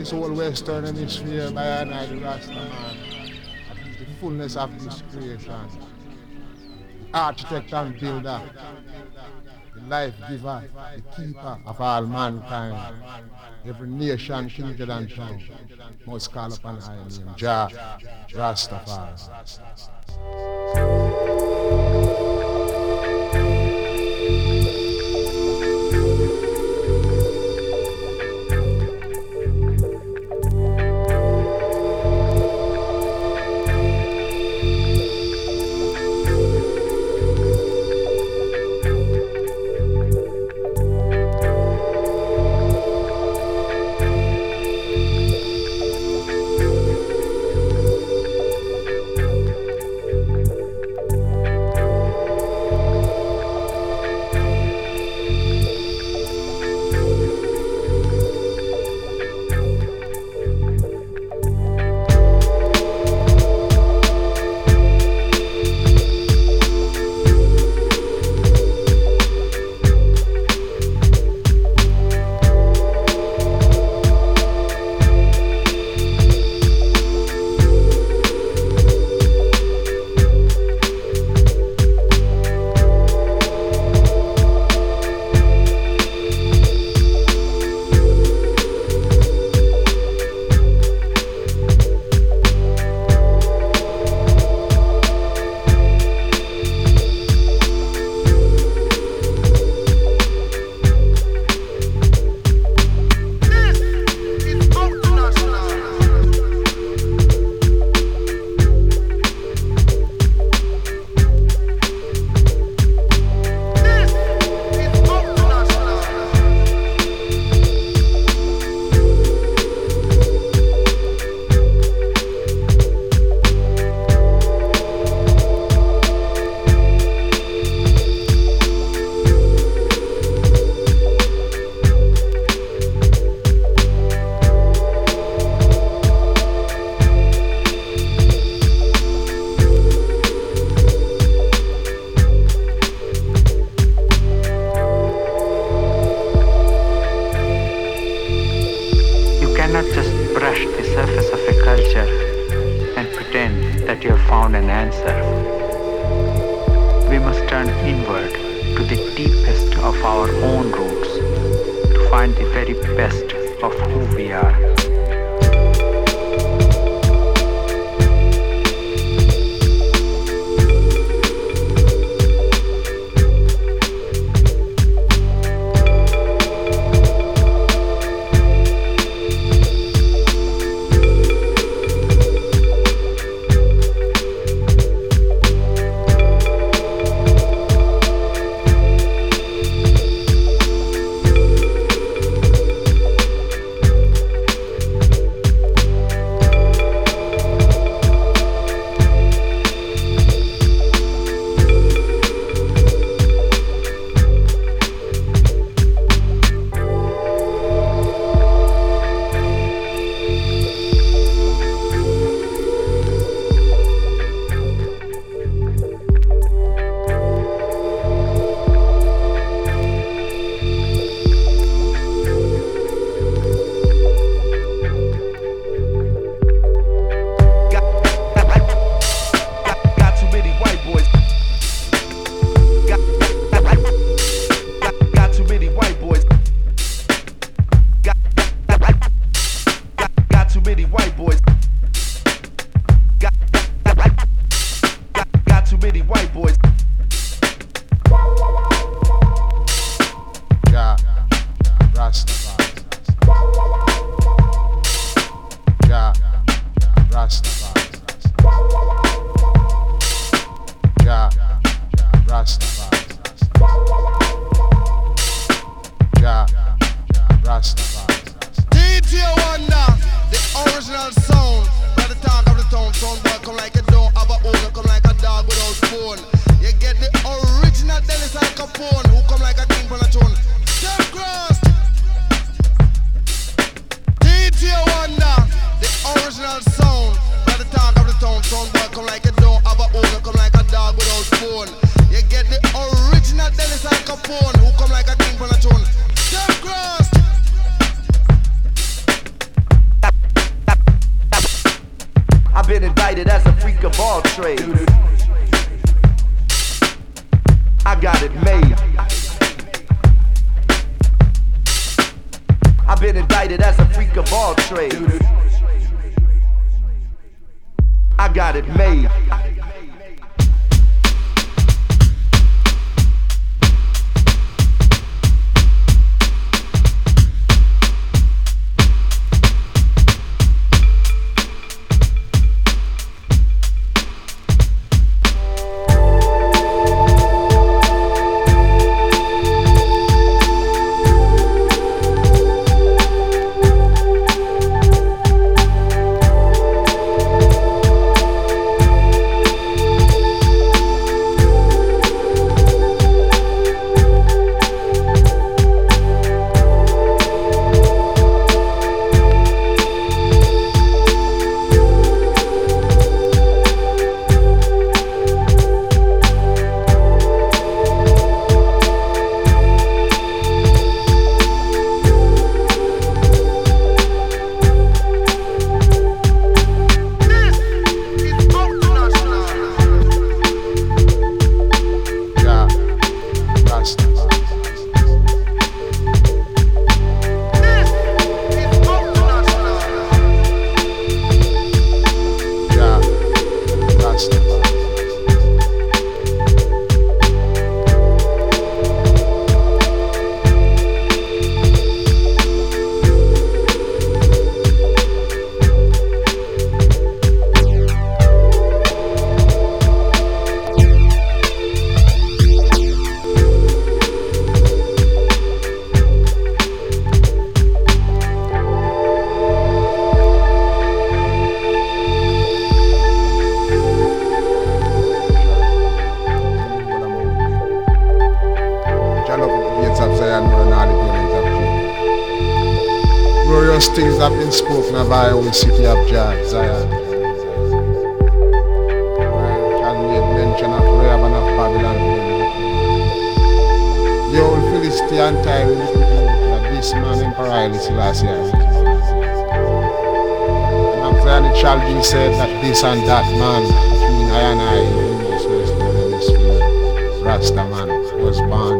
This whole Western Hemisphere by an the Rasta man. The fullness of this creation. Architect and builder, the life giver, the keeper of all mankind. Every nation, kindred and tongue must call upon I name, Jah Rastafari. Castellano was born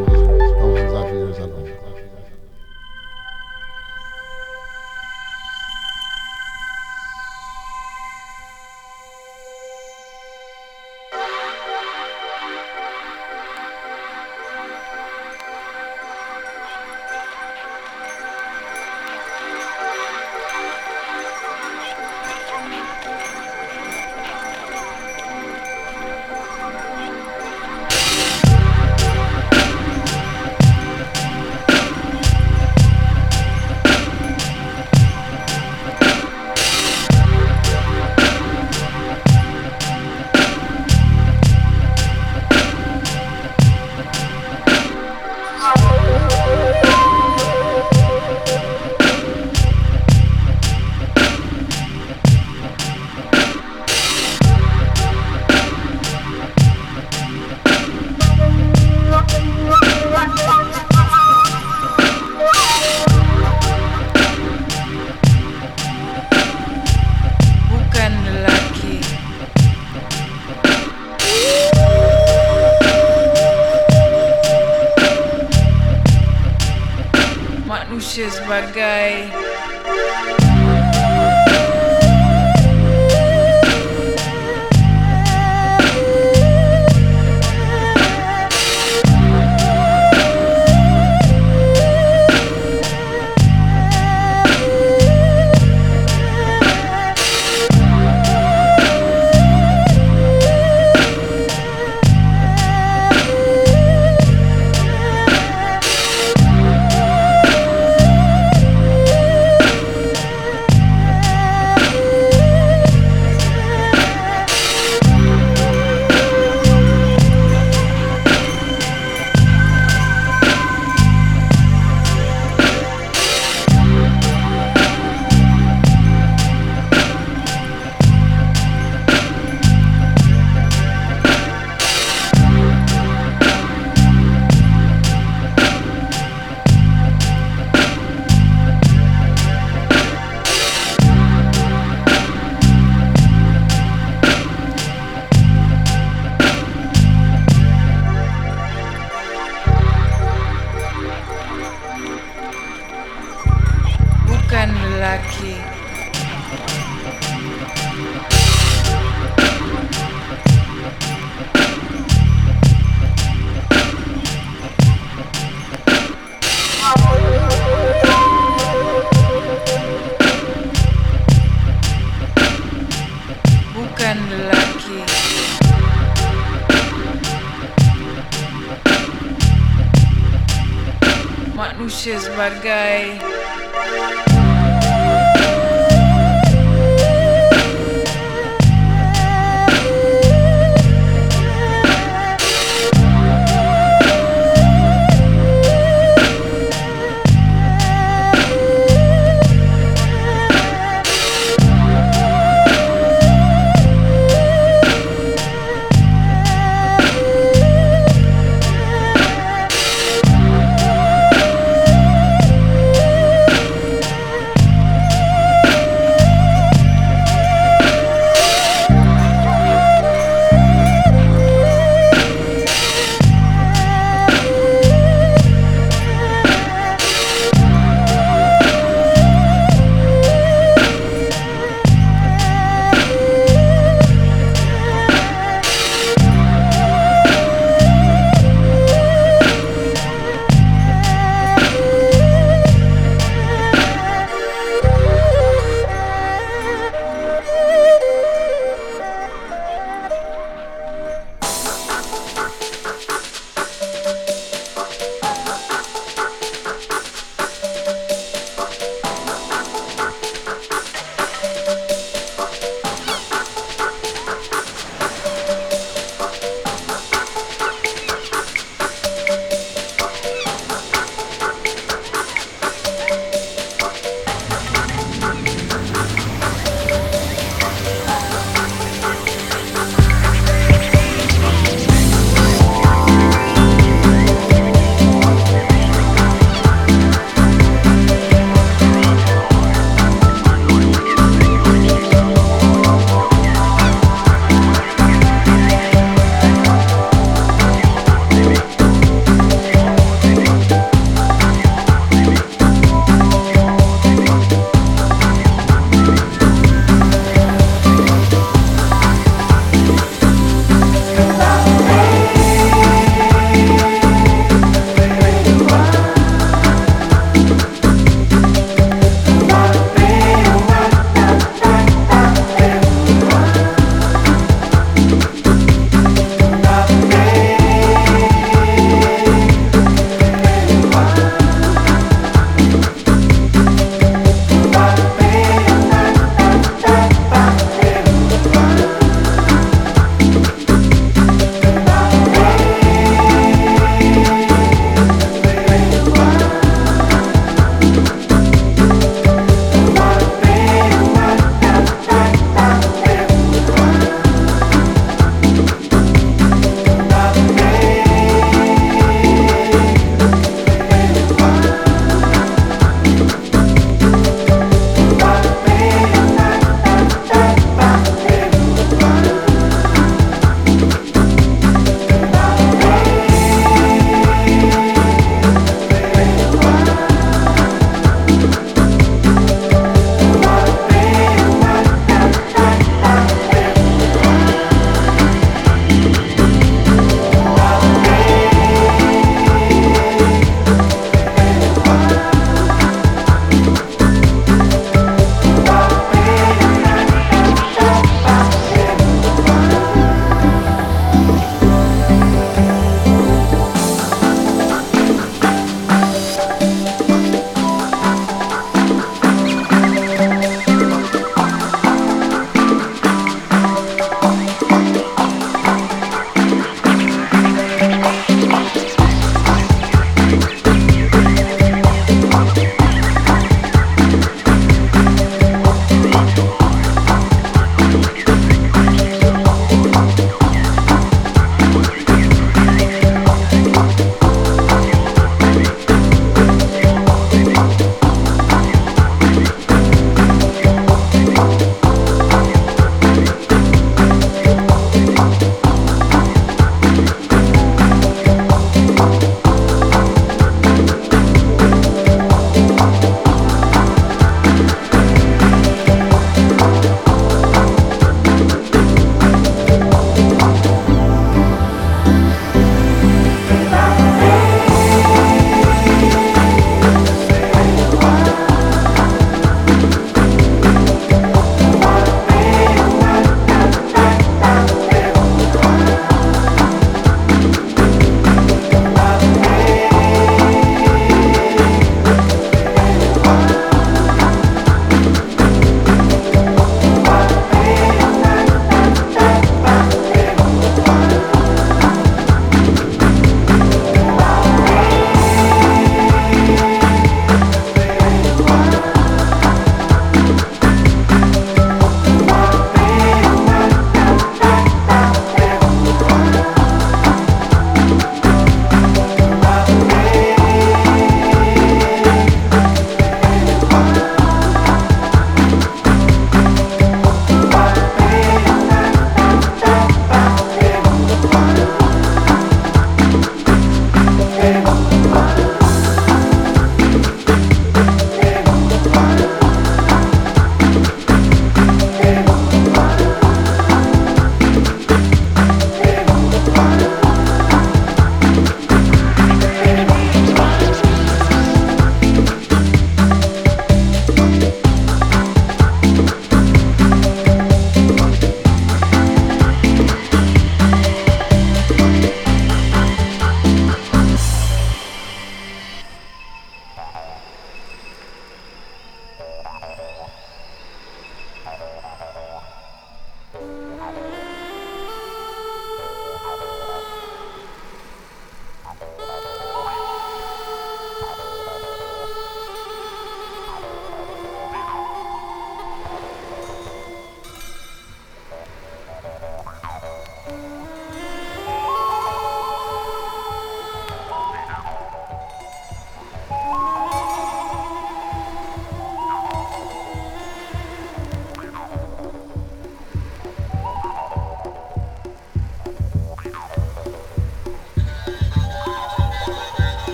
Manusia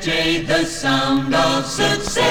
FJ, the sound of success.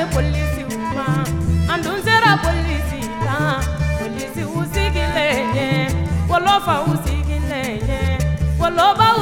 bɛ polisiw ma an dun sera polisi la polisiw sigilen ye wolofaw sigilen ye wolobaw